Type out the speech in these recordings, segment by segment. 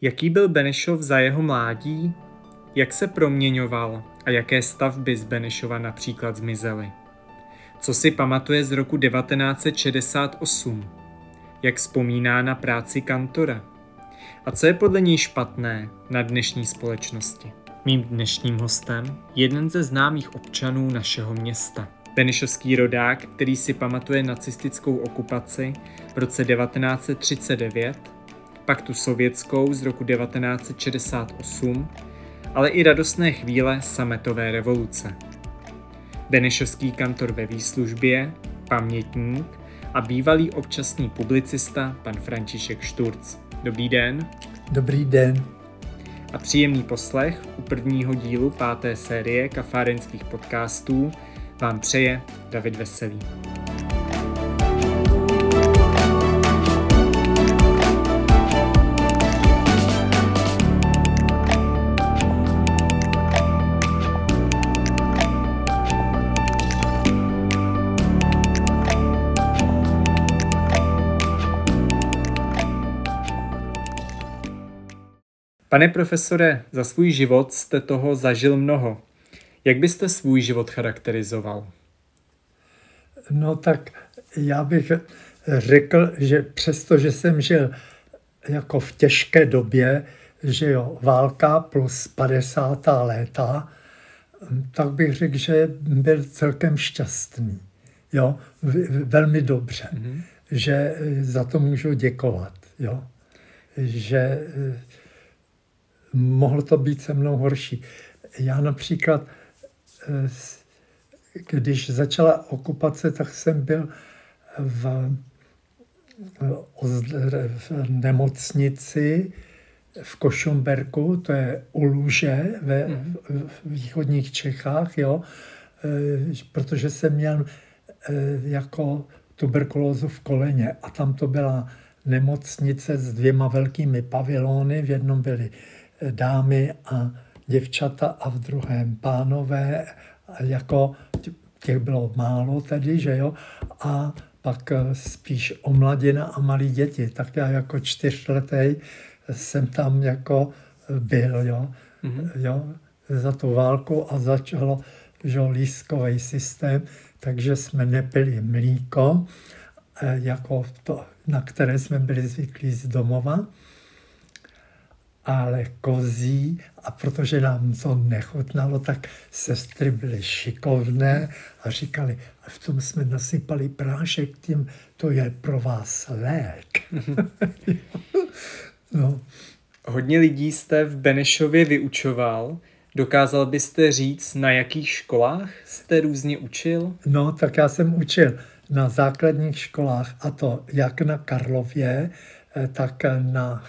Jaký byl Benešov za jeho mládí? Jak se proměňoval a jaké stavby z Benešova například zmizely? Co si pamatuje z roku 1968? Jak vzpomíná na práci kantora? A co je podle něj špatné na dnešní společnosti? Mým dnešním hostem jeden ze známých občanů našeho města. Benešovský rodák, který si pamatuje nacistickou okupaci v roce 1939 pak tu sovětskou z roku 1968, ale i radostné chvíle sametové revoluce. Benešovský kantor ve výslužbě, pamětník a bývalý občasný publicista pan František Šturc. Dobrý den. Dobrý den. A příjemný poslech u prvního dílu páté série kafárenských podcastů vám přeje David Veselý. Pane profesore, za svůj život jste toho zažil mnoho. Jak byste svůj život charakterizoval? No tak já bych řekl, že přesto, že jsem žil jako v těžké době, že jo, válka plus 50. léta, tak bych řekl, že byl celkem šťastný. Jo, velmi dobře. Mm-hmm. Že za to můžu děkovat. Jo. Že mohlo to být se mnou horší. Já například, eh, když začala okupace, tak jsem byl v, v nemocnici v Košumberku, to je u Luže ve mhm. v východních Čechách, jo, eh, protože jsem měl eh, jako tuberkulózu v koleně a tam to byla nemocnice s dvěma velkými pavilony, v jednom byly dámy a děvčata a v druhém pánové, jako těch bylo málo tedy, že jo, a pak eh, spíš omladina a malí děti. Tak já jako čtyřletý jsem tam jako byl, jo, mm-hmm. jo za tu válku a začalo že, lískový systém, takže jsme nepili mlíko, eh, jako to, na které jsme byli zvyklí z domova ale kozí a protože nám to nechutnalo, tak sestry byly šikovné a říkali, a v tom jsme nasypali prášek, tím to je pro vás lék. no. Hodně lidí jste v Benešově vyučoval. Dokázal byste říct, na jakých školách jste různě učil? No, tak já jsem učil na základních školách, a to jak na Karlově, eh, tak na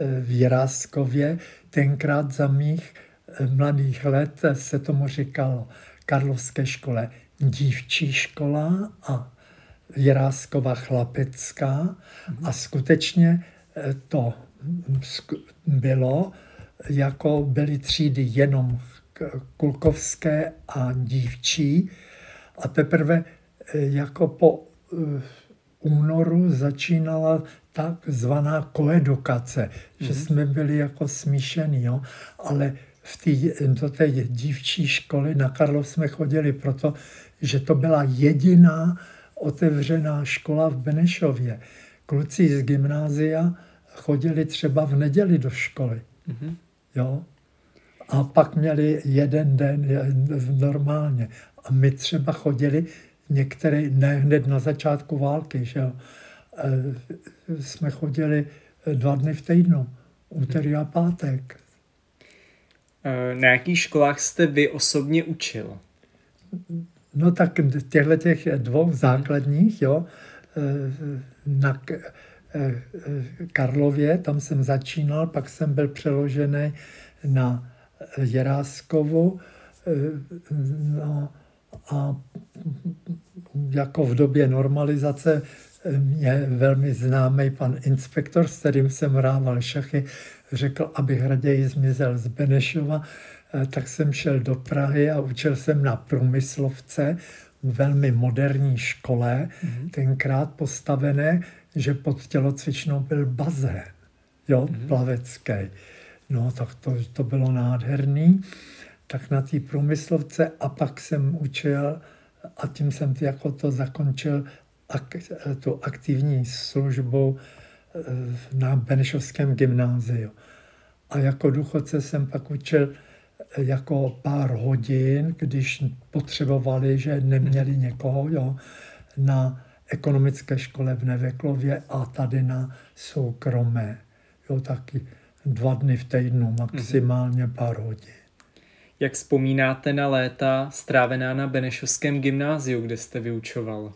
v Jiráskově. Tenkrát za mých eh, mladých let se tomu říkalo Karlovské škole dívčí škola a Jiráskova chlapecká. A skutečně eh, to bylo, jako byly třídy jenom kulkovské a dívčí. A teprve eh, jako po únoru začínala takzvaná koedukace, mm-hmm. že mhm. jsme byli jako smíšený, jo? ale v tý, do té dívčí školy na Karlov jsme chodili proto, že to byla jediná otevřená škola v Benešově. Kluci z gymnázia chodili třeba v neděli do školy. Mm-hmm. Jo? A pak měli jeden den normálně. A my třeba chodili některé, ne hned na začátku války, že jo? Eh, jsme chodili eh, dva dny v týdnu, úterý a pátek. Eh, na jakých školách jste vy osobně učil? No tak těchto těch dvou základních, jo, na Karlově, tam jsem začínal, pak jsem byl přeložený na Jeráskovu, no a jako v době normalizace mě velmi známý pan inspektor, s kterým jsem hrával šachy, řekl, abych raději zmizel z Benešova, eh, tak jsem šel do Prahy a učil jsem na průmyslovce, velmi moderní škole, mm-hmm. tenkrát postavené, že pod tělocvičnou byl bazén. jo, mm-hmm. plavecké. No, tak to, to bylo nádherný. Tak na té průmyslovce a pak jsem učil a tím jsem jako to zakončil ak, tu aktivní službu eh, na Benešovském gymnáziu. A jako důchodce jsem pak učil eh, jako pár hodin, když potřebovali, že neměli někoho, jo, na ekonomické škole v Neveklově a tady na soukromé. Jo, taky dva dny v týdnu, maximálně pár hodin. Jak vzpomínáte na léta strávená na Benešovském gymnáziu, kde jste vyučoval?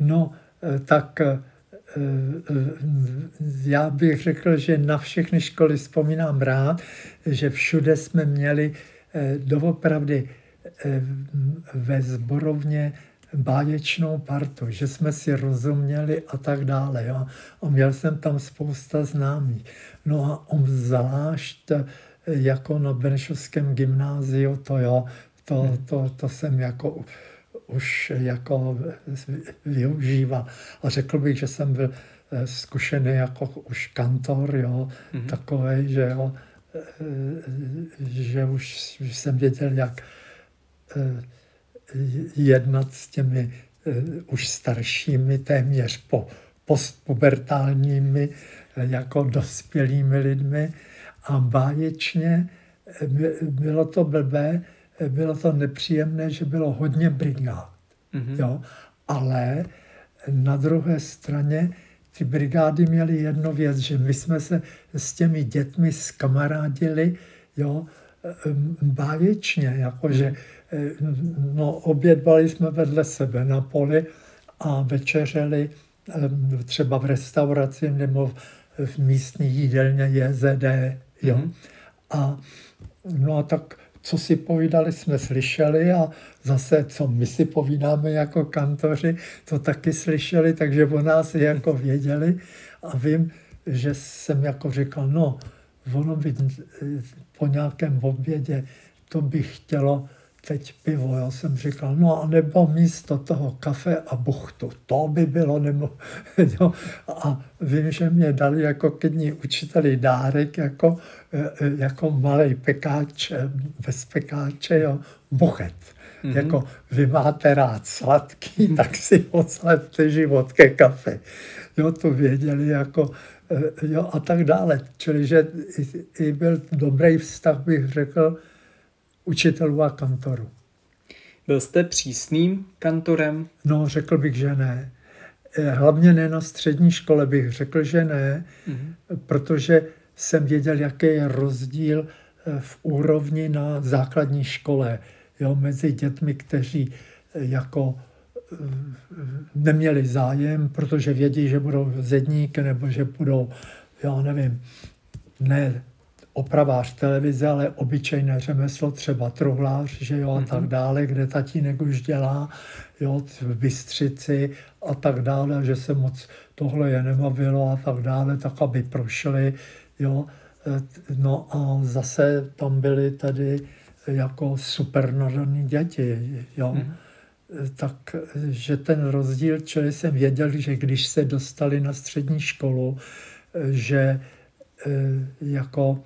No, eh, tak eh, eh, já bych řekl, že na všechny školy vzpomínám rád, že všude jsme měli doopravdy ve zborovně báječnou partu, že jsme si rozuměli a tak dále. Jo. A měl jsem tam spousta známých. No a on zvlášť jako na Benešovském gymnáziu, to jo, to, hmm. to, to jsem jako už jako využíval. A řekl bych, že jsem byl eh, zkušený jako už kantor, jo, mm-hmm. takový, že jo, eh, že už jsem věděl, jak eh, jednat s těmi už staršími, téměř po postpubertálními, jako dospělými lidmi. A báječně bylo to blbé, bylo to nepříjemné, že bylo hodně brigád. Mm-hmm. Jo? Ale na druhé straně ty brigády měly jednu věc, že my jsme se s těmi dětmi skamarádili, jo, báječně, jakože no, obědvali jsme vedle sebe na poli a večeřeli třeba v restauraci nebo v místní jídelně JZD, jo. Mm-hmm. A no a tak co si povídali, jsme slyšeli a zase, co my si povídáme jako kantoři, to taky slyšeli, takže o nás jako věděli a vím, že jsem jako říkal, no, ono by po nějakém obědě to by chtělo teď pivo. Já jsem říkal, no a nebo místo toho kafe a buchtu. To by bylo, nebo, jo. A vím, že mě dali jako kední učiteli dárek, jako, e, e, jako malý pekáč, e, bez pekáče, jo, buchet. Mm-hmm. Jako vy máte rád sladký, tak si oslepte život ke kafe. Jo, to věděli jako, jo, a tak dále. Čili, že i, i byl dobrý vztah, bych řekl, učitelů a kantorů. Byl jste přísným kantorem? No, řekl bych, že ne. Eh, hlavně ne na střední škole bych řekl, že ne, mm-hmm. protože jsem věděl, jaký je rozdíl eh, v úrovni na základní škole jo, mezi dětmi, kteří eh, jako neměli zájem, protože vědí, že budou zedníky nebo že budou, já nevím, ne opravář televize, ale obyčejné řemeslo, třeba truhlář, že jo, a tak mhm. dále, kde tatínek už dělá, jo, v Bystřici a tak dále, že se moc tohle je nebavilo a tak dále, tak aby prošli, jo. E, no a zase tam byly tady jako super nadaný děti, jo. Mm. Tak, že ten rozdíl, čili jsem věděl, že když se dostali na střední školu, e, že jako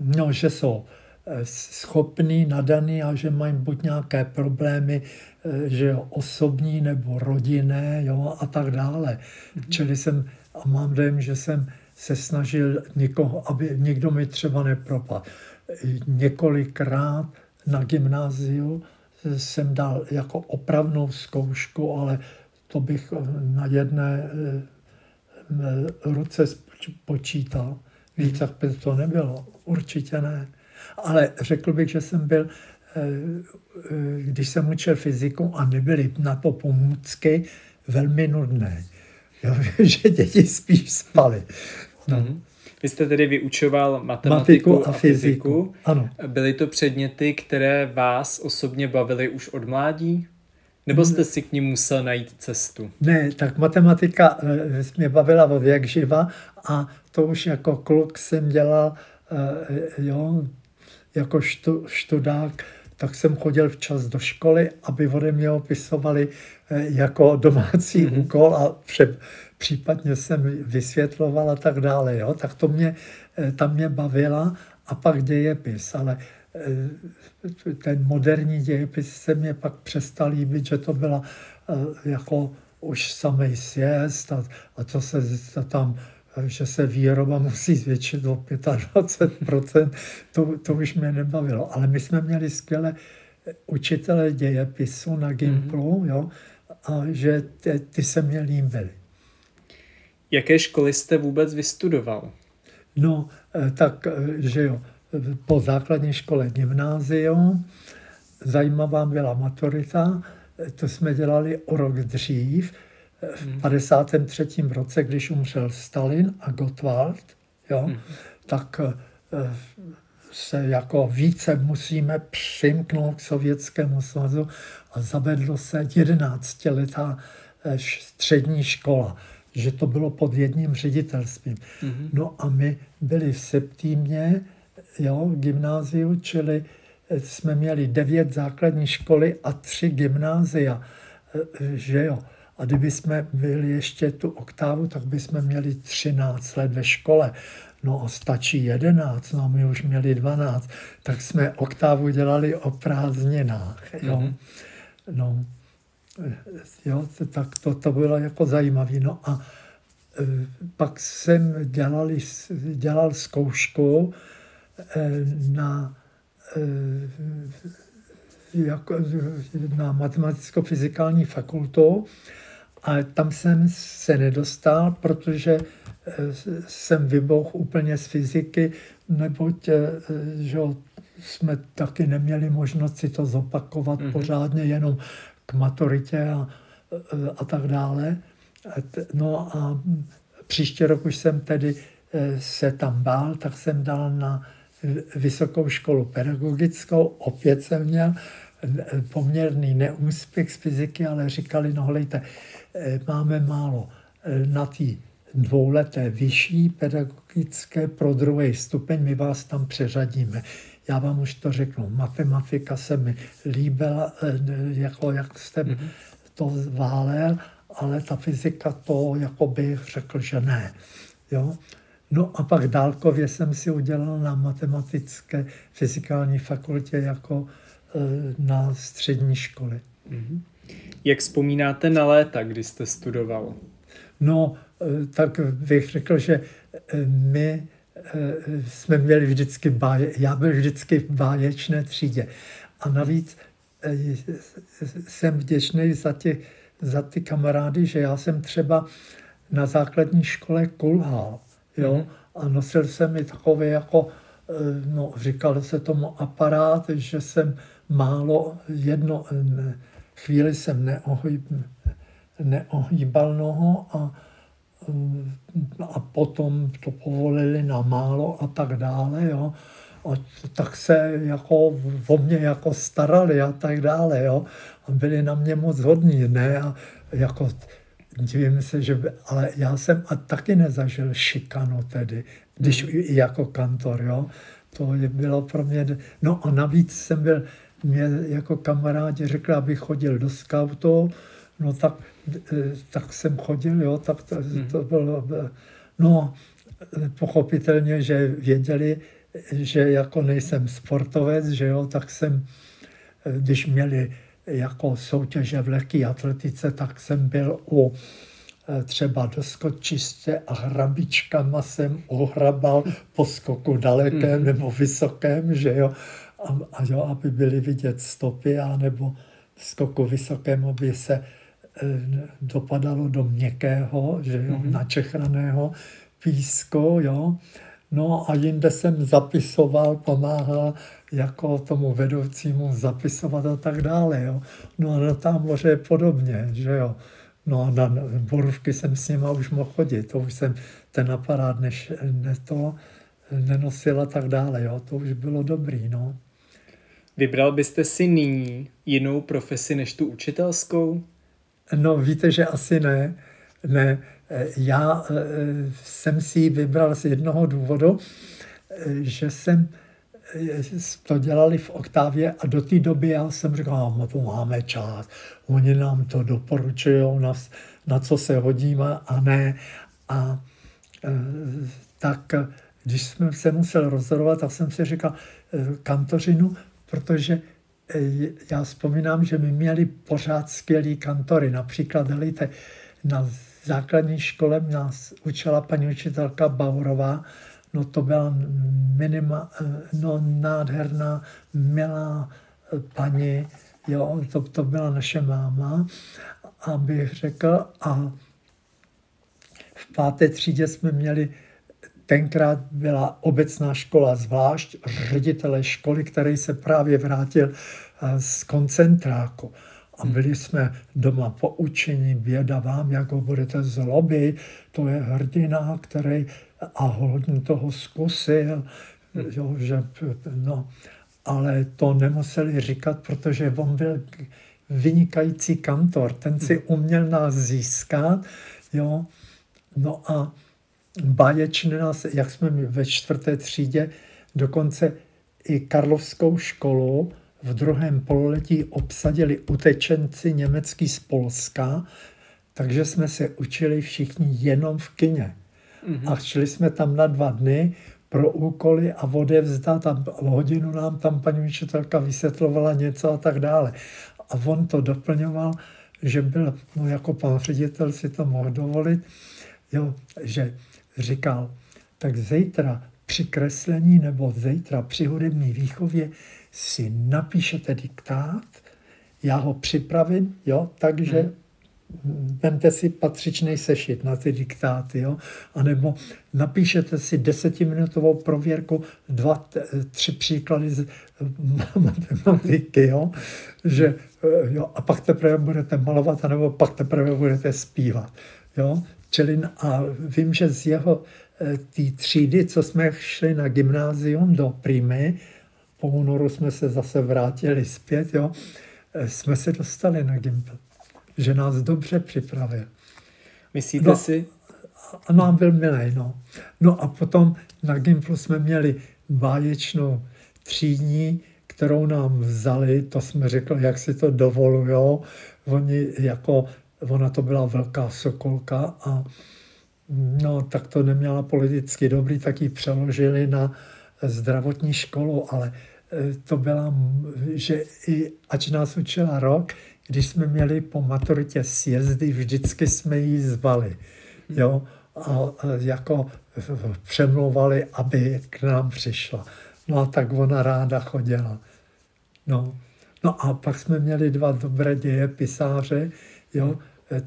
no, že jsou eh, schopný, nadaný a že mají buď nějaké problémy, eh, že jo, osobní nebo rodinné jo, a tak dále. Mm-hmm. Čili jsem, a mám dojem, že jsem se snažil někoho, aby někdo mi třeba nepropadl. Několikrát na gymnáziu jsem dal jako opravnou zkoušku, ale to bych na jedné eh, ruce počítal. Víc jak by to nebylo, určitě ne. Ale řekl bych, že jsem byl, eh, eh, když jsem učil fyziku a nebyly na to pomůcky, velmi nudné. Jo, že děti spíš spaly. No. Mm-hmm. Vy jste tedy vyučoval matematiku Matiku a, a fyziku. fyziku. Ano. Byly to předměty, které vás osobně bavily už od mládí? Nebo jste si k ním musel najít cestu? Ne, tak matematika e, mě bavila od jak živa a to už jako kluk jsem dělal, e, jo, jako štu, študák, tak jsem chodil včas do školy, aby ode mě opisovali eh, jako domácí mm-hmm. úkol a před, případně jsem vysvětloval a tak dále. Jo? Tak to mě, eh, tam mě bavila a pak dějepis, ale eh, ten moderní dějepis se mě pak přestal líbit, že to byla jako už samý sjezd a, a co se tam že se výroba musí zvětšit o 25%, to, to už mě nebavilo. Ale my jsme měli skvělé učitele dějepisu na Gimplu, mm-hmm. jo, a že ty, ty se mě líbily. Jaké školy jste vůbec vystudoval? No, eh, tak, eh, že jo, po základní škole gymnázium, zajímavá byla maturita, eh, to jsme dělali o rok dřív, v 53. roce, když umřel Stalin a Gottwald, jo, hmm. tak se jako více musíme přimknout k Sovětskému svazu a zavedlo se 11 letá eh, střední škola, že to bylo pod jedním ředitelstvím. Mm-hmm. No a my byli v Septímě, jo, gymnáziu, čili eh, jsme měli devět základní školy a tři gymnázia, eh, že jo. A kdyby jsme byli ještě tu oktávu, tak bychom měli 13 let ve škole no stačí jedenáct, no my už měli dvanáct, tak jsme oktávu dělali o prázdninách, jo. Mm-hmm. No, jo, tak to, to bylo jako zajímavé. No a pak jsem dělali, dělal zkoušku na e, jako, na matematicko-fyzikální fakultu a tam jsem se nedostal, protože jsem vybohl úplně z fyziky, neboť eh, že jsme taky neměli možnost si to zopakovat mm-hmm. pořádně jenom k maturitě a, eh, a tak dále. No a příští rok už jsem tedy eh, se tam bál, tak jsem dal na vysokou školu pedagogickou, opět jsem měl poměrný neúspěch z fyziky, ale říkali, no hlejte, máme málo na té dvouleté vyšší pedagogické pro druhý stupeň, my vás tam přeřadíme. Já vám už to řeknu, matematika se mi líbila, eh, jako jak jste mm-hmm. to zválel, ale ta fyzika to jako bych řekl, že ne. Jo? No a pak dálkově jsem si udělal na matematické fyzikální fakultě jako e, na střední školy. Mm-hmm. Jak vzpomínáte na léta, kdy jste studoval? No, Eh, tak bych řekl, že eh, my jsme měli vždycky báje, já byl vždycky v báječné třídě. A navíc jsem vděčný za, tě, za ty kamarády, že já jsem třeba na základní škole kulhal. Jo? A nosil jsem i takové jako, no, říkalo se tomu aparát, že jsem málo, jedno, chvíli jsem neohýb, neohýbal noho a a potom to povolili na málo a tak dále, jo. A tak se jako o mě jako starali a tak dále, jo. A byli na mě moc hodní, ne? A jako divím se, že by, ale já jsem a taky nezažil šikanu tedy, když i jako kantor, jo. To bylo pro mě, no a navíc jsem byl, mě jako kamarádi řekli, abych chodil do skautu, no tak Eh, tak jsem chodil, jo, tak to, hmm. to bylo, no pochopitelně, že věděli, že jako nejsem sportovec, že jo, tak jsem, když měli jako soutěže v lehké atletice, tak jsem byl u eh, třeba do skočiště a hrabičkama jsem uhrabal po skoku dalekém mm. nebo vysokém, že jo, a, a jo, aby byly vidět stopy, a nebo v skoku vysokém, aby se Eh, dopadalo do měkkého, že jo, mm-hmm. načechraného písko, jo. No a jinde jsem zapisoval, pomáhal jako tomu vedoucímu zapisovat a tak dále, jo. No a na táboře je podobně, že jo. No a na borůvky jsem s nima už mohl chodit, to už jsem ten aparát než, ne to nenosil a tak dále, jo. To už bylo dobrý, no. Vybral byste si nyní jinou profesi než tu učitelskou? No víte, že asi ne. ne. Já eh, jsem si ji vybral z jednoho důvodu, eh, že jsem to dělali v oktávě a do té doby já jsem říkal, no, to máme čas, oni nám to doporučují, na, na co se hodíme a ne. A tak když jsem se musel rozhodovat, tak jsem si říkal kantořinu, protože já vzpomínám, že my měli pořád skvělý kantory. Například, helejte, na základní škole nás učila paní učitelka Baurová, no to byla minima, no nádherná, milá paní, jo, to, to byla naše máma, abych řekl, a v páté třídě jsme měli, tenkrát byla obecná škola zvlášť, ředitele školy, který se právě vrátil z koncentráku. A byli jsme doma poučení, běda vám, jak ho budete zlobit, to je hrdina, který a hodně toho zkusil, jo, že, no, ale to nemuseli říkat, protože on byl vynikající kantor, ten si uměl nás získat, jo, no a báječně nás, jak jsme ve čtvrté třídě, dokonce i Karlovskou školu v druhém pololetí obsadili utečenci německý z Polska, takže jsme se učili všichni jenom v kině. Mm-hmm. A šli jsme tam na dva dny pro úkoly a odevzdat a hodinu nám tam paní učitelka vysvětlovala něco a tak dále. A on to doplňoval, že byl, no jako pan ředitel si to mohl dovolit, jo, že říkal, tak zítra při kreslení nebo zítra při hudební výchově si napíšete diktát, já ho připravím, jo, takže hmm vemte si patřičný sešit na ty diktáty, jo? anebo napíšete si desetiminutovou prověrku, dva, tři příklady z matematiky, jo? Že, eh, jo? a pak teprve budete malovat, anebo pak teprve budete zpívat. Jo? Čili a vím, že z jeho eh, té třídy, co jsme šli na gymnázium do Primy, po únoru jsme se zase vrátili zpět, jo? Eh, jsme se dostali na Gimpl že nás dobře připravil. Myslíte no, si? A nám byl milý, no. No a potom na Gimplu jsme měli báječnou třídní, kterou nám vzali, to jsme řekli, jak si to dovolujou. Oni jako, ona to byla velká sokolka a no, tak to neměla politicky dobrý, tak ji přeložili na zdravotní školu, ale e, to byla, že i ať nás učila rok, když jsme měli po maturitě sjezdy, vždycky jsme jí zvali. Jo? A, a jako přemlouvali, aby k nám přišla. No a tak ona ráda chodila. No, no a pak jsme měli dva dobré dějepisáře, jo,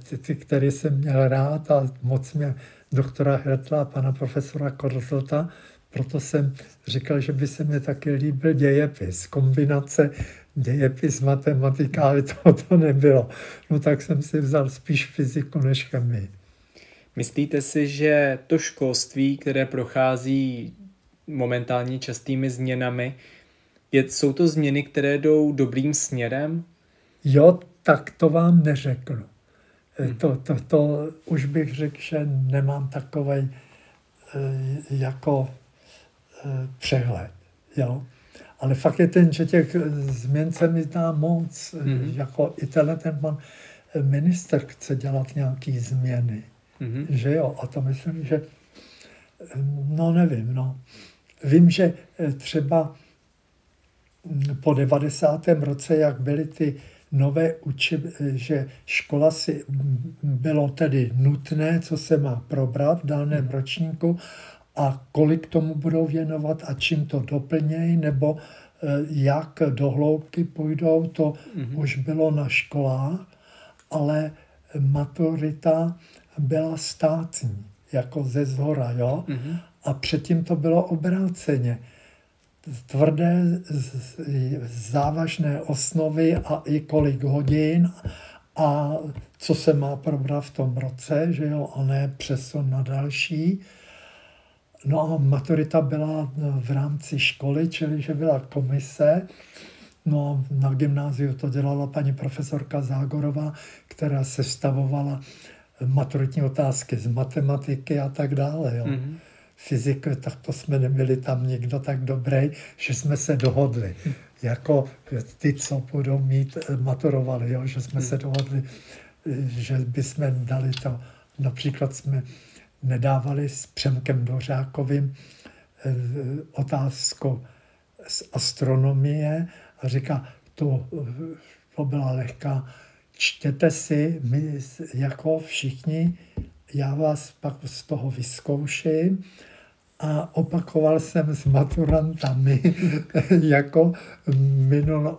ty, ty, které jsem měl rád a moc mě doktora Hretla a pana profesora Korzlta, proto jsem říkal, že by se mi taky líbil dějepis. Kombinace dějepis, matematika, ale to, to nebylo. No tak jsem si vzal spíš fyziku než chemii. Myslíte si, že to školství, které prochází momentálně častými změnami, je, jsou to změny, které jdou dobrým směrem? Jo, tak to vám neřeknu. Hmm. To, to, to už bych řekl, že nemám takový e, jako e, přehled. Jo? Ale fakt je ten, že těch změn se mi zdá moc. Mm-hmm. Jako i tenhle ten pan minister chce dělat nějaké změny. Mm-hmm. Že jo? A to myslím, že no nevím, no. Vím, že eh, třeba po 90. roce, jak byly ty nové uči, že škola si bylo tedy nutné, co se má probrat v daném mhm. ročníku a kolik tomu budou věnovat a čím to doplnějí, nebo eh, jak do hloubky půjdou, to mm-hmm. už bylo na školách, ale maturita byla státní, jako ze zhora, jo? Mm-hmm. A předtím to bylo obráceně. Tvrdé, závažné osnovy a i kolik hodin a co se má probrat v tom roce, že jo, a ne přesun na další. No a maturita byla v rámci školy, čili že byla komise. No na gymnáziu to dělala paní profesorka Zágorová, která sestavovala maturitní otázky z matematiky a tak dále. Jo. Mm-hmm. Fyziku, tak to jsme nebyli tam nikdo tak dobrý, že jsme se dohodli. Jako ty, co budou mít, eh, maturovali, jo? že jsme se dohodli, eh, že bychom dali to. Například jsme nedávali s Přemkem Dořákovým eh, otázku z astronomie a říká, to, to byla lehká, čtěte si, my jako všichni, já vás pak z toho vyzkouším a opakoval jsem s maturantami jako minul,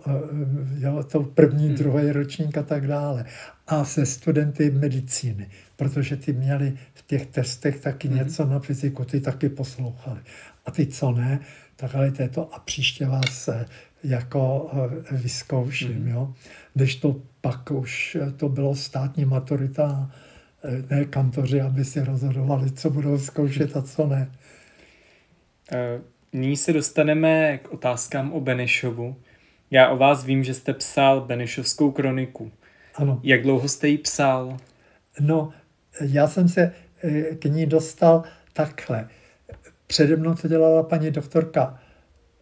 jo, to první, hmm. druhý ročník a tak dále. A se studenty medicíny, protože ty měli v těch testech taky hmm. něco na fyziku, ty taky poslouchali. A ty, co ne, tak ale to je to a příště vás eh, jako eh, vyzkouším. Hmm. Jo. Když to pak už eh, to bylo státní maturita, ne kantoři, aby si rozhodovali, co budou zkoušet a co ne. Nyní se dostaneme k otázkám o Benešovu. Já o vás vím, že jste psal Benešovskou kroniku. Ano. Jak dlouho jste ji psal? No, já jsem se k ní dostal takhle. Přede mnou to dělala paní doktorka,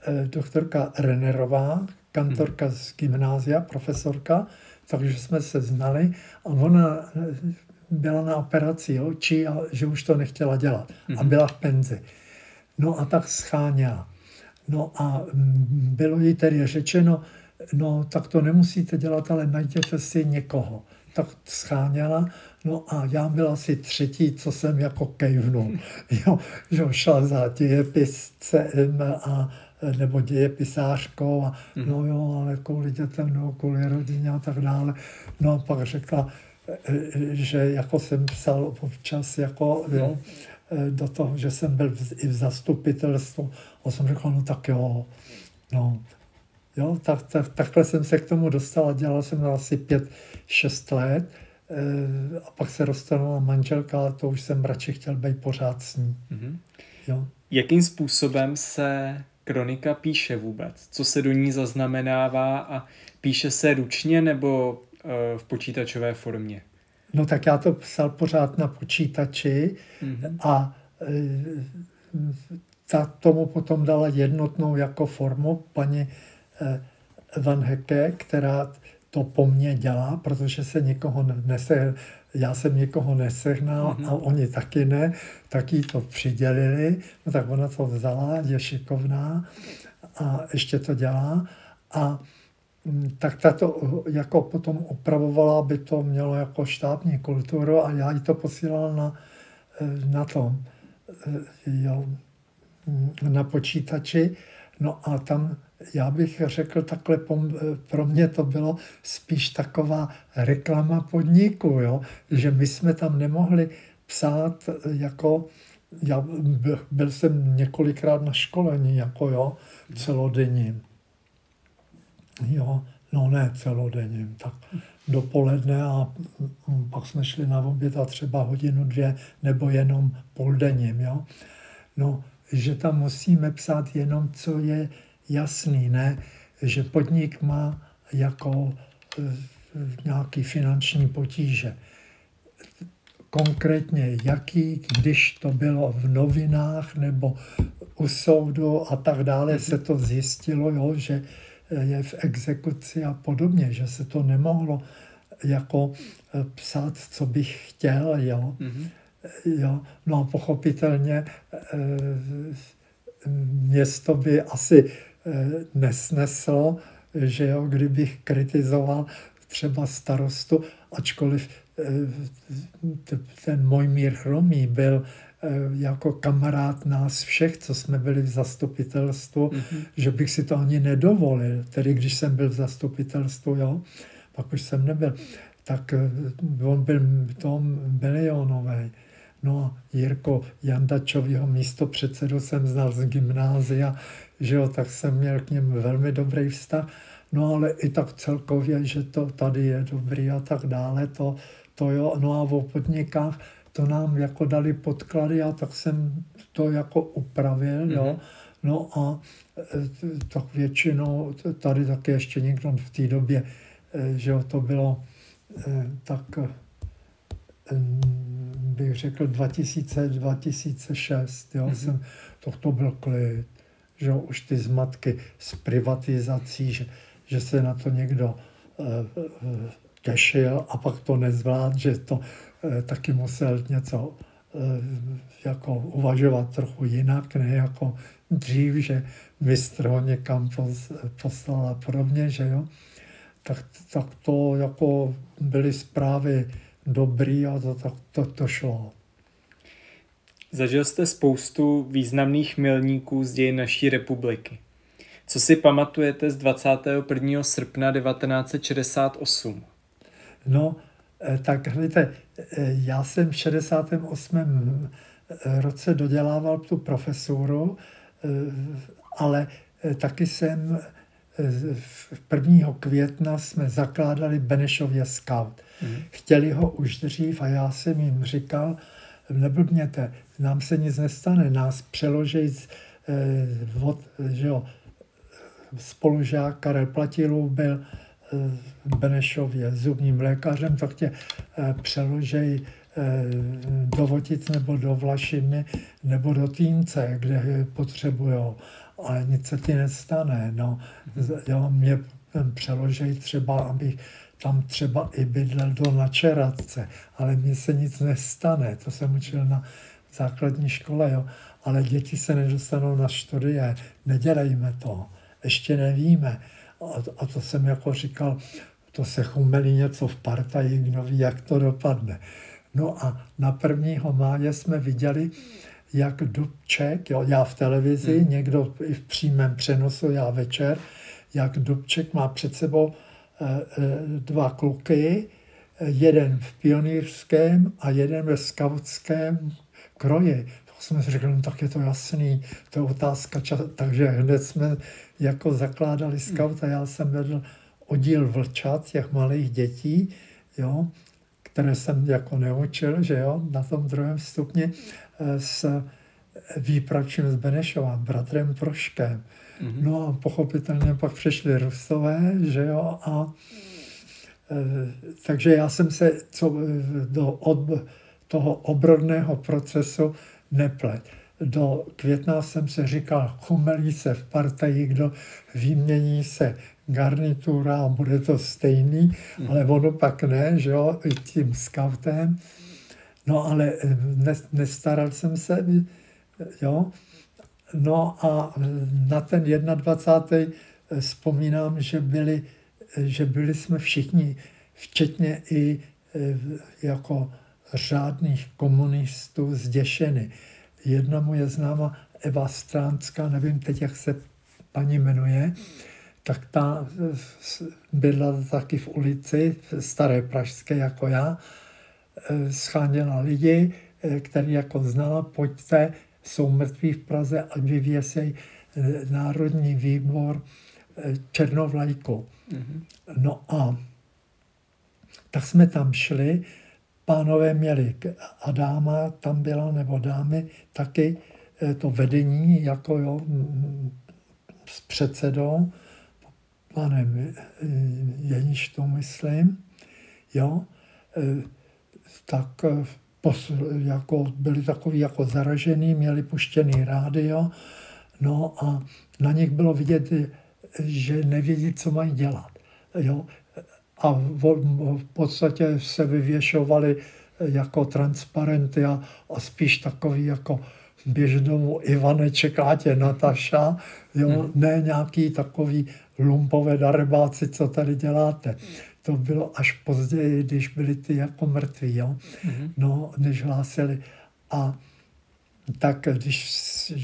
eh, doktorka Renerová, kantorka hmm. z gymnázia, profesorka, takže jsme se znali a ona eh, byla na operaci očí a že už to nechtěla dělat a hmm. byla v penzi. No a tak scháněla. No a mm, bylo jí tedy řečeno, no tak to nemusíte dělat, ale najděte si někoho. Tak scháněla No a já byl asi třetí, co jsem jako kejvnul. Jo, že šel za dějepiscem a nebo dějepisářkou a mm. no jo, ale kvůli dětem, no kvůli rodině a tak dále. No a pak řekla, že jako jsem psal občas jako, jo, do toho, že jsem byl i v zastupitelstvu a jsem řekl, no tak jo, no, jo, tak, tak, takhle jsem se k tomu dostal a dělal jsem asi pět, šest let Eh, a pak se rozstanula manželka, ale to už jsem radši chtěl být pořád s ní. Mm-hmm. Jo. Jakým způsobem se kronika píše vůbec? Co se do ní zaznamenává a píše se ručně nebo uh, v počítačové formě? No tak já to psal pořád na počítači mm-hmm. a uh, ta tomu potom dala jednotnou jako formu paní uh, Van Heke, která to po mně dělá, protože se někoho nese, já jsem někoho nesehnal mm-hmm. a oni taky ne, tak jí to přidělili, no tak ona to vzala, je šikovná a ještě to dělá a tak ta to jako potom opravovala, aby to mělo jako štábní kulturu a já jí to posílal na, eh, na tom, eh, jo, na počítači, no a tam já bych řekl takhle, pro mě to bylo spíš taková reklama podniku, jo? že my jsme tam nemohli psát jako, já byl jsem několikrát na školení, jako jo, celodenním. Jo, no ne celodenním, tak dopoledne a pak jsme šli na oběd a třeba hodinu, dvě, nebo jenom půldenním, jo. No, že tam musíme psát jenom, co je jasný, ne, že podnik má jako e, nějaký finanční potíže. Konkrétně jaký, když to bylo v novinách nebo u soudu a tak dále, se to zjistilo, jo, že je v exekuci a podobně, že se to nemohlo jako e, psát, co bych chtěl, jo. Mm-hmm. jo. No a pochopitelně e, město by asi Eh, nesneslo, že jo, kdybych kritizoval třeba starostu, ačkoliv eh, ten můj mír Chromý byl eh, jako kamarád nás všech, co jsme byli v zastupitelstvu, mm-hmm. že bych si to ani nedovolil. Tedy když jsem byl v zastupitelstvu, jo, pak už jsem nebyl, tak on byl tom milionový. No a Jirko Jandačovýho místo předsedu jsem znal z gymnázia, že jo, tak jsem měl k něm velmi dobrý vztah. No ale i tak celkově, že to tady je dobrý a tak dále, to, to jo. No a o podnikách to nám jako dali podklady a tak jsem to jako upravil, mm-hmm. jo. Mhm. No a e, tak většinou tady taky ještě někdo v té době, e, že jo, to bylo e, tak bych řekl 2000, 2006, jo, mm-hmm. jsem, to, to byl klid, že už ty zmatky s privatizací, že, že se na to někdo těšil a pak to nezvlád, že to uh, taky musel něco uh, jako uvažovat trochu jinak, ne jako dřív, že mistr ho někam poslal a podobně, že jo. Tak, tak to jako byly zprávy dobrý a to, tak to, to šlo. Zažil jste spoustu významných milníků z dějin naší republiky. Co si pamatujete z 21. srpna 1968? No, eh, tak hledajte, eh, já jsem v 68. Eh, roce dodělával tu profesuru, ale taky jsem 1. května jsme zakládali Benešově Scout. Mm. Chtěli ho už dřív a já jsem jim říkal, neblbněte, nám se nic nestane, nás přeloží z, eh, od, že jo, spolužák Karel Platilů byl eh, v Benešově zubním lékařem, tak tě eh, přeložej eh, do Votic nebo do Vlašiny nebo do Týnce, kde potřebujou ale nic se ti nestane. No. Jo, mě přeložej třeba, abych tam třeba i bydlel do načeradce, ale mně se nic nestane. To jsem učil na základní škole, jo. ale děti se nedostanou na studie, nedělejme to, ještě nevíme. A, a to jsem jako říkal, to se chumelí něco v partaji, kdo ví, jak to dopadne. No a na 1. máje jsme viděli, jak Dubček, jo, já v televizi, hmm. někdo i v přímém přenosu, já večer, jak Dubček má před sebou eh, eh, dva kluky, jeden v pionýrském a jeden ve skautském kroji. To jsme si řekli, no tak je to jasný, to je otázka čas, takže hned jsme jako zakládali hmm. skaut a já jsem vedl oddíl vlčat těch malých dětí, jo, které jsem jako neučil, že jo, na tom druhém stupni s výpravčím z Benešova, bratrem Proškem. Mm-hmm. No a pochopitelně pak přišli Rusové, že jo, a e, takže já jsem se co, do od toho obrodného procesu neplet. Do května jsem se říkal, chumelí se v partaji, kdo vymění se garnitura a bude to stejný, mm. ale ono pak ne, že jo, i tím scoutem. No ale eh, nestaral jsem se, jo. No a na ten 21. Eh, vzpomínám, že byli, eh, že byli jsme všichni, včetně i jako řádných komunistů zděšeny. Jedna moje známa Eva Stránská, nevím teď, jak se paní jmenuje, tak ta bydla taky v ulici, staré pražské jako já, Eh, scháněla lidi, eh, který jako znala, pojďte, jsou mrtví v Praze a vyvěsej eh, Národní výbor černovlajku. Mm-hmm. No a tak jsme tam šli, pánové měli a dáma tam byla, nebo dámy taky to vedení, jako jo, s předsedou, panem Jeništou, myslím, jo, tak eh, jako byli takový jako zaražený, měli puštěný rádio, no a na nich bylo vidět, že nevědí, co mají dělat. Jo? A v, v podstatě se vyvěšovali jako transparenty a, a spíš takový jako běžnou Ivane Čekátě Nataša, jo? Hmm. ne nějaký takový lumpové darebáci, co tady děláte to bylo až později, když byli ty jako mrtví, jo? Mm-hmm. no, než hlásili. A tak když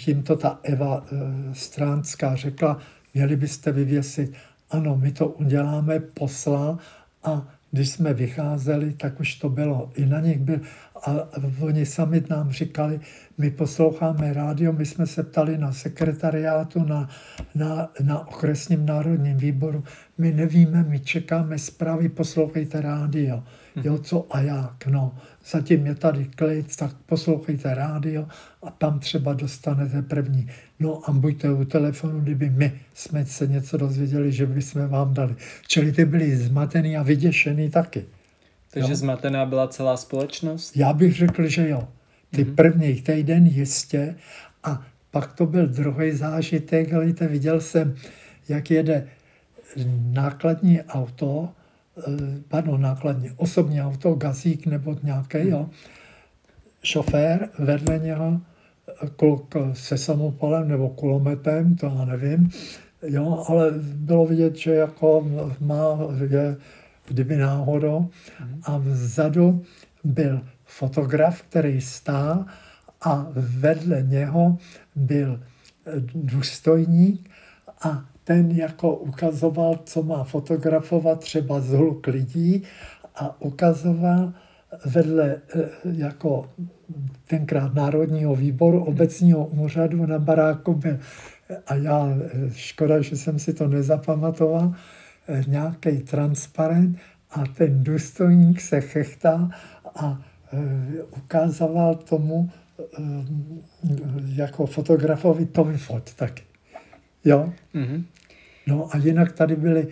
jim to ta Eva e, Stránská řekla, měli byste vyvěsit, ano, my to uděláme, posla a když jsme vycházeli, tak už to bylo. I na nich byl, a oni sami nám říkali, my posloucháme rádio, my jsme se ptali na sekretariátu, na, na, na okresním národním výboru, my nevíme, my čekáme zprávy, poslouchejte rádio. Jo, co a jak, no. Zatím je tady klid, tak poslouchejte rádio a tam třeba dostanete první. No a buďte u telefonu, kdyby my jsme se něco dozvěděli, že bychom vám dali. Čili ty byli zmatený a vyděšený taky. Takže jo. zmatená byla celá společnost? Já bych řekl, že jo. Ty mm-hmm. první týden jistě a pak to byl druhý zážitek, ale viděl jsem, jak jede nákladní auto, pardon, nákladní, osobní auto, gazík nebo nějaký, jo. Šofér, vedle něho kluk se samopalem nebo kulometem, to já nevím, jo, ale bylo vidět, že jako má, je kdyby náhodou. A vzadu byl fotograf, který stál a vedle něho byl důstojník a ten jako ukazoval, co má fotografovat, třeba zhluk lidí a ukazoval vedle jako tenkrát Národního výboru obecního úřadu na baráku byl a já, škoda, že jsem si to nezapamatoval, nějaký transparent a ten důstojník se chechtá a ukázoval tomu jako fotografovi to vyfoť taky. Jo? Mm-hmm. No a jinak tady byly,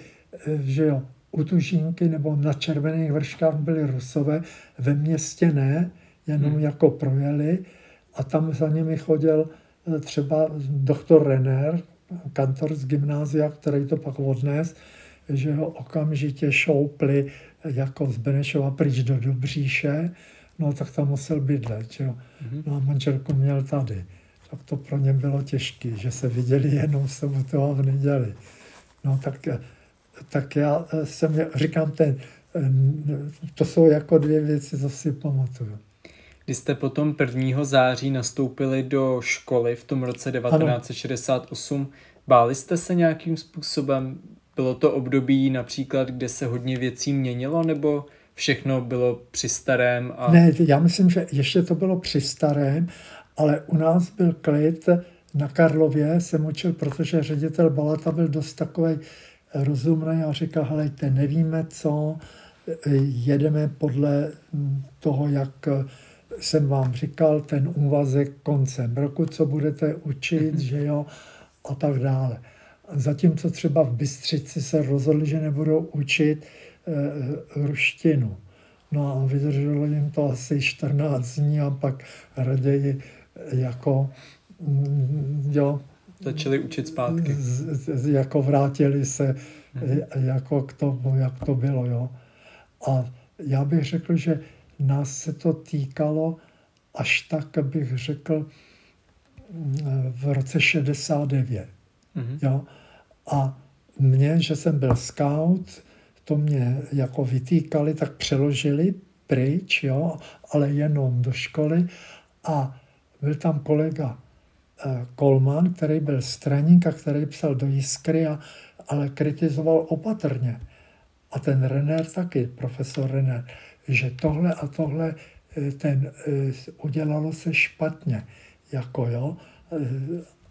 e, že jo, u Tužínky nebo na Červených vrškách byli Rusové, ve městě ne, jenom hmm. jako projeli a tam za nimi chodil třeba doktor Renner, kantor z gymnázia, který to pak odnes, že ho okamžitě šoupli jako z Benešova pryč do Dobříše, no tak tam musel bydlet, že jo. Mhm. No a manželku měl tady. Tak to pro ně bylo těžké, že se viděli jenom v sobotu a v neděli. No tak, tak já jsem, říkám, ten, to jsou jako dvě věci, co si pamatuju. Když jste potom 1. září nastoupili do školy v tom roce 1968, ano. báli jste se nějakým způsobem? Bylo to období například, kde se hodně věcí měnilo, nebo všechno bylo při starém? A... Ne, já myslím, že ještě to bylo při starém, ale u nás byl klid. Na Karlově jsem učil, protože ředitel Balata byl dost takový rozumný a říkal, helejte, nevíme co, jedeme podle toho, jak jsem vám říkal, ten úvazek koncem roku, co budete učit, že jo, a tak dále. Zatímco třeba v Bystřici se rozhodli, že nebudou učit e, ruštinu. No a vydrželo jim to asi 14 dní a pak raději jako, mm, jo, Začali učit zpátky. Z, z, jako vrátili se mm jako k tomu, jak to bylo, jo. A já bych řekl, že nás se to týkalo až tak, bych řekl, v roce 69. Mm-hmm. Jo? A mě, že jsem byl scout, to mě jako vytýkali, tak přeložili pryč, jo? ale jenom do školy. A byl tam kolega eh, Kolman, který byl straník a který psal do Jiskry, a, ale kritizoval opatrně. A ten Renner taky, profesor Renner že tohle a tohle eh, ten, eh, udělalo se špatně. Jako jo.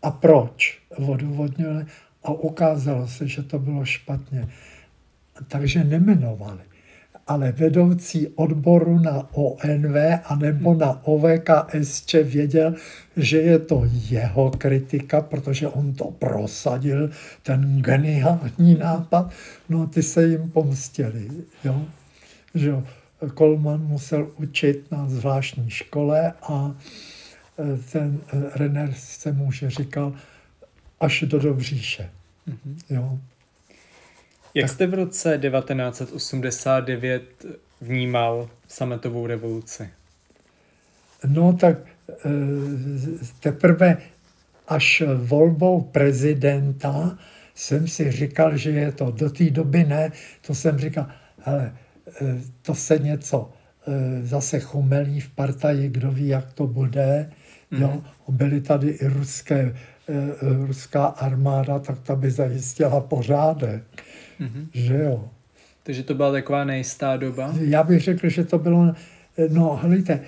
A proč? Odůvodnili a ukázalo se, že to bylo špatně. Takže nemenovali. Ale vedoucí odboru na ONV a nebo na OVKSČ věděl, že je to jeho kritika, protože on to prosadil, ten geniální nápad. No a ty se jim pomstili. Jo? Že jo? Kolman musel učit na zvláštní škole a e, ten e, Renner se muže říkal až do Dobříše. Mm-hmm. Jo. Jak tak, jste v roce 1989 vnímal sametovou revoluci? No tak e, teprve až volbou prezidenta jsem si říkal, že je to do té doby ne, to jsem říkal, hele, Eh, to se něco eh, zase chumelí v partaji, kdo ví, jak to bude. Mm-hmm. Jo? Byly tady i ruské, eh, ruská armáda, tak ta by zajistila pořádek. Mm-hmm. Že jo. Takže to byla taková nejistá doba? Já bych řekl, že to bylo, no hlejte,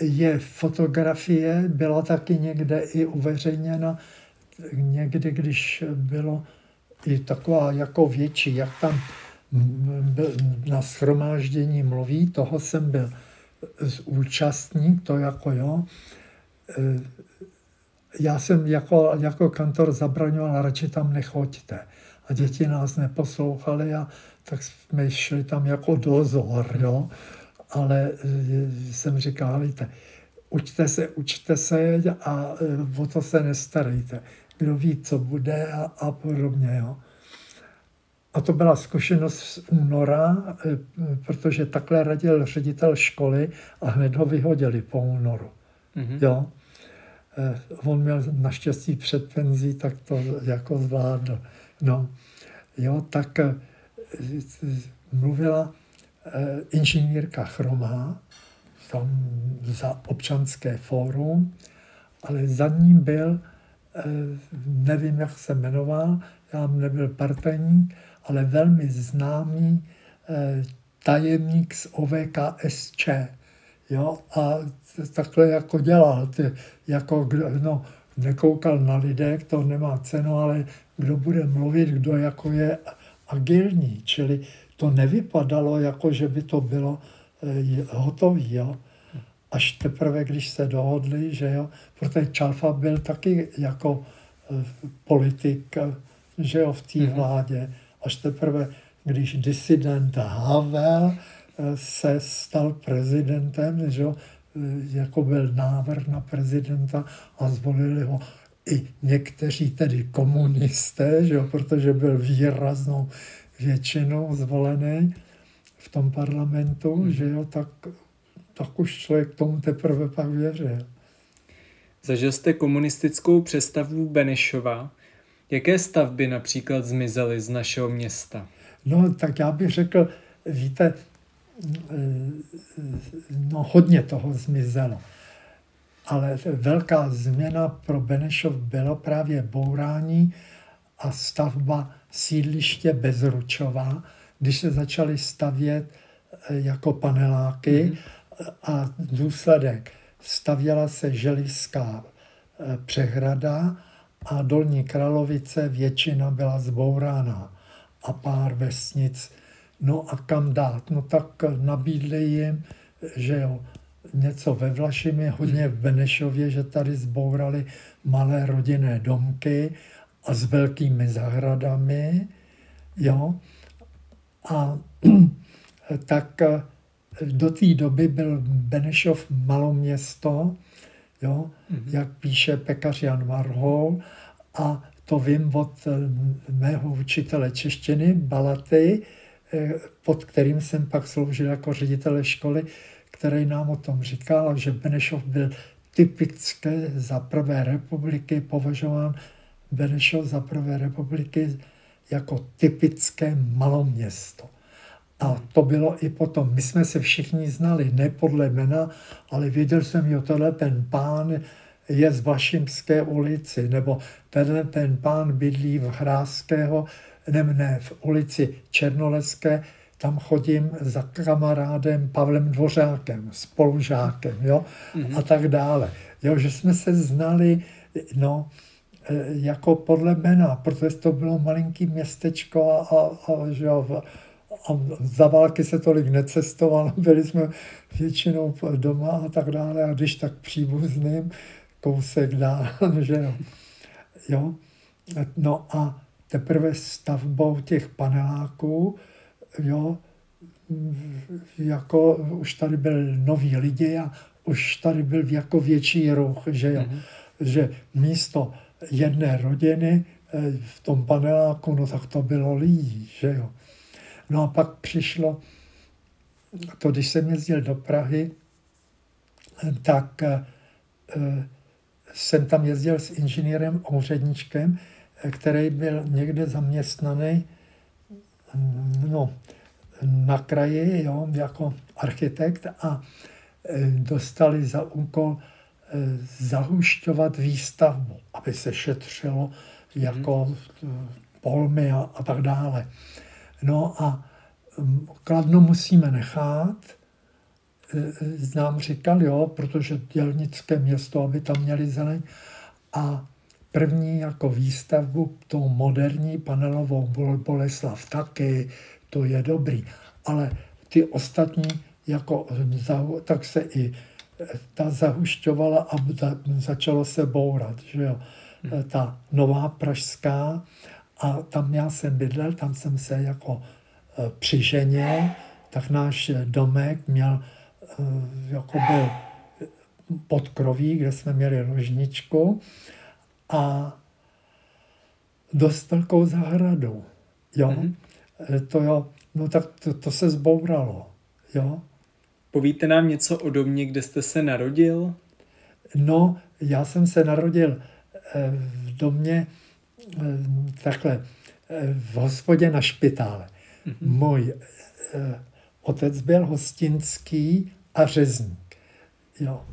je fotografie, byla taky někde i uveřejněna, někdy, když bylo i taková jako větší, jak tam na schromáždění mluví, toho jsem byl účastník, to jako jo. E, já jsem jako, jako kantor zabraňoval, radši tam nechoďte. A děti nás neposlouchali a tak jsme šli tam jako dozor, jo. ale eh, jsem říkal, víte, učte se, učte se a eh, o to se nestarejte. Kdo ví, co bude a, a podobně. Jo. A to byla zkušenost z února, eh, protože takhle radil ředitel školy a hned ho vyhodili po únoru. Mm-hmm. Jo. On měl naštěstí před penzí, tak to jako zvládl. No, jo, tak mluvila inženýrka Chromá, tam za občanské fórum, ale za ním byl, eh, nevím, jak se jmenoval, já nebyl partajník, ale velmi známý eh, tajemník z OVKSČ. Jo? A takhle jako dělal, ty, jako, no, nekoukal na lidé, to nemá cenu, ale kdo bude mluvit, kdo jako je agilní, čili to nevypadalo jako, že by to bylo Eh, hotový. Jo. Až teprve, když se dohodli, že jo, protože Čalfa byl taky jako eh, politik, eh, že jo, v té mm-hmm. vládě. Až teprve, když disident Havel se stal prezidentem, že jo, jako byl návrh na prezidenta a zvolili ho i někteří tedy komunisté, že jo, protože byl výraznou většinou zvolený, v tom parlamentu, hmm. že jo, tak, tak už člověk tomu teprve pak věřil. Zažil jste komunistickou přestavu Benešova. Jaké stavby například zmizely z našeho města? No, tak já bych řekl, víte, no hodně toho zmizelo. Ale velká změna pro Benešov bylo právě bourání a stavba sídliště Bezručová, když se začaly stavět eh, jako paneláky mm-hmm. a důsledek stavěla se želivská eh, přehrada a Dolní Kralovice většina byla zbourána a pár vesnic. No a kam dát? No tak nabídli jim, že jo, něco ve Vlašimi, hodně v Benešově, že tady zbourali malé rodinné domky a s velkými zahradami, jo. A tak eh, do té doby byl Benešov maloměsto, jo, mm-hmm. jak píše pekař Jan Varhol, a to vím od eh, mého učitele češtiny, Balaty, pod kterým jsem pak sloužil jako ředitele školy, který nám o tom říkal, že Benešov byl typické za prvé republiky, považován Benešov za prvé republiky jako typické maloměsto. A to bylo i potom. My jsme se všichni znali, ne podle jména, ale viděl jsem, jo, tohle ten pán je z Vašimské ulici, nebo tenhle ten pán bydlí v Hrázského, ne, ne, v ulici Černoleské, tam chodím za kamarádem Pavlem Dvořákem, spolužákem, jo, mm-hmm. a tak dále. Jo, že jsme se znali, no, E, jako podle jména, protože to bylo malinký městečko a, a, a, že jo, a za války se tolik necestovalo, byli jsme většinou doma a tak dále a když tak příbuzným, kousek dál, že jo. jo. No a teprve stavbou těch paneláků, jo, jako už tady byl noví lidi a už tady byl jako větší ruch, že jo. Mm-hmm. Že místo jedné rodiny eh, v tom paneláku, no tak to bylo lidí, že jo. No a pak přišlo, to když jsem jezdil do Prahy, tak eh, jsem tam jezdil s inženýrem úředničkem, který byl někde zaměstnaný no, na kraji jo, jako architekt a eh, dostali za úkol zahušťovat výstavbu, aby se šetřilo jako polmy a, a tak dále. No a Kladno musíme nechat, e, nám říkal, jo, protože dělnické město, aby tam měli zeleň. A první jako výstavbu, tou moderní panelovou Boleslav taky, to je dobrý. Ale ty ostatní, jako, tak se i ta zahušťovala a začalo se bourat, že jo. Hmm. Ta nová pražská a tam já jsem bydlel, tam jsem se jako e, přiženil, tak náš domek měl jako byl pod kroví, kde jsme měli ložničku a dost velkou zahradu. Jo? Mm-hmm. To jo, no tak to, to se zbouralo. Jo? Povíte nám něco o domě, kde jste se narodil? No, já jsem se narodil eh, v domě eh, takhle, v hospodě na špitále. Mm-hmm. Můj otec byl hostinský a řezník. Jo.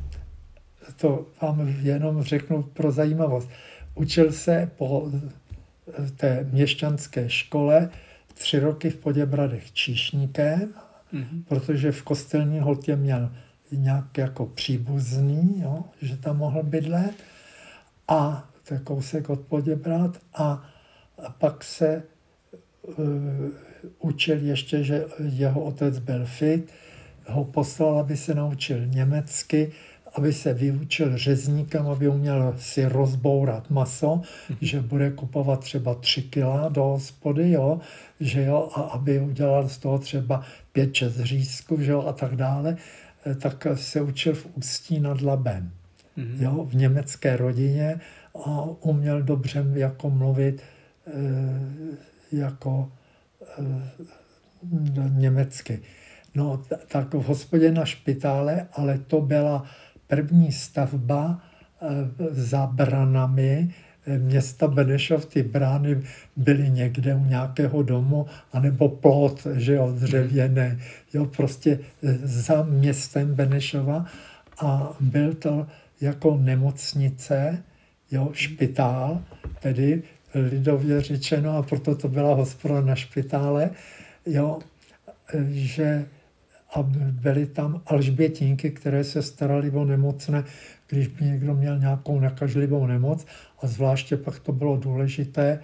To vám jenom řeknu pro zajímavost. Učil se po té měšťanské škole tři roky v Poděbradech číšníkem, mm-hmm. protože v kostelní holtě měl nějak jako příbuzný, jo, že tam mohl bydlet. A to je kousek od Poděbrad. A, a pak se uh, učil ještě, že jeho otec byl fit, ho poslal, aby se naučil německy, aby se vyučil řezníkem, aby uměl si rozbourat maso, mm-hmm. že bude kupovat třeba tři kila do hospody, jo, že jo, a aby udělal z toho třeba pět, šest řízků, že jo, a tak dále, eh, tak se učil v Ústí nad Labem, mm-hmm. jo, v německé rodině a uměl dobře jako mluvit e, jako e, německy. No, tak v hospodě na špitále, ale to byla první stavba eh, za branami eh, města Benešov, ty brány byly někde u nějakého domu, anebo plot, že jo, dřevěné, jo, prostě eh, za městem Benešova. A byl to jako nemocnice, jo, špitál, tedy lidově řečeno, a proto to byla hospoda na špitále, jo, že a byly tam alžbětinky, které se staraly o nemocné, když by někdo měl nějakou nakažlivou nemoc a zvláště pak to bylo důležité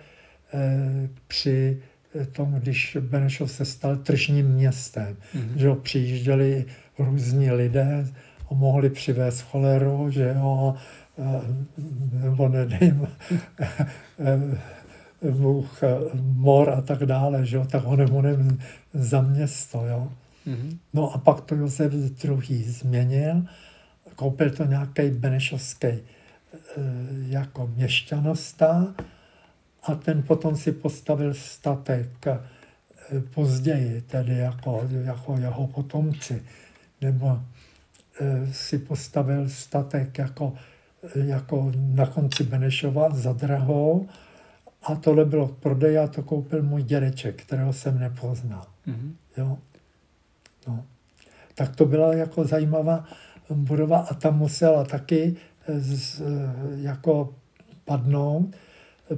eh, při tom, když Benešov se stal tržním městem, mm-hmm. že jo, přijížděli různí lidé a mohli přivést choleru, že jo, eh, nebo nedejím, much, mor a tak dále, že jo, tak honem, honem za město, jo. Mm-hmm. No a pak to Josef II. změnil, koupil to nějaký benešovský e, jako měšťanosta a ten potom si postavil statek e, později, tedy jako, jako jeho potomci, nebo e, si postavil statek jako, jako na konci Benešova za drahou a tohle bylo k prodeji a to koupil můj dědeček, kterého jsem nepoznal. Mm-hmm. Jo? No. Tak to byla jako zajímavá budova a tam musela taky z, jako padnout,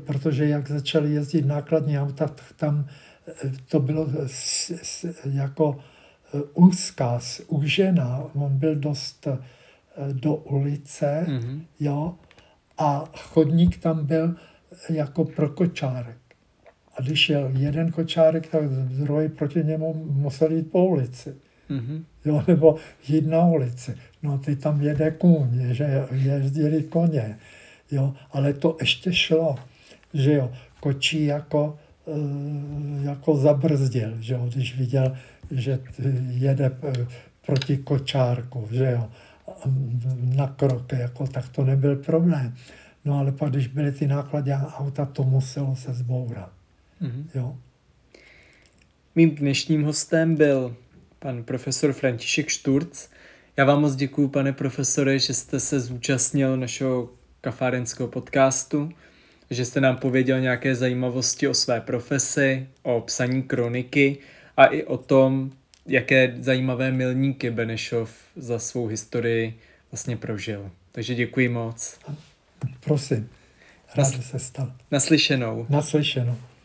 protože jak začaly jezdit nákladní auta, tak tam to bylo s, s, jako úzká, úžená. On byl dost do ulice, mm-hmm. jo, a chodník tam byl jako pro kočárek. A když jel jeden kočárek, tak druhý proti němu musel jít po ulici. Mm-hmm. Jo, nebo jít na ulici. No ty tam jede kůň, že jezdili koně. Jo, ale to ještě šlo, že jo, kočí jako, eh, jako zabrzdil, že jo, když viděl, že jede eh, proti kočárku, že jo, na krok, jako, tak to nebyl problém. No ale pak, když byly ty náklady auta, to muselo se zbourat. Mm-hmm. Jo. Mým dnešním hostem byl pan profesor František Šturc. Já vám moc děkuji, pane profesore, že jste se zúčastnil našeho kafárenského podcastu, že jste nám pověděl nějaké zajímavosti o své profesi, o psaní kroniky a i o tom, jaké zajímavé milníky Benešov za svou historii vlastně prožil. Takže děkuji moc. Prosím. Rád Nas- se stal. Naslyšenou. Naslyšenou.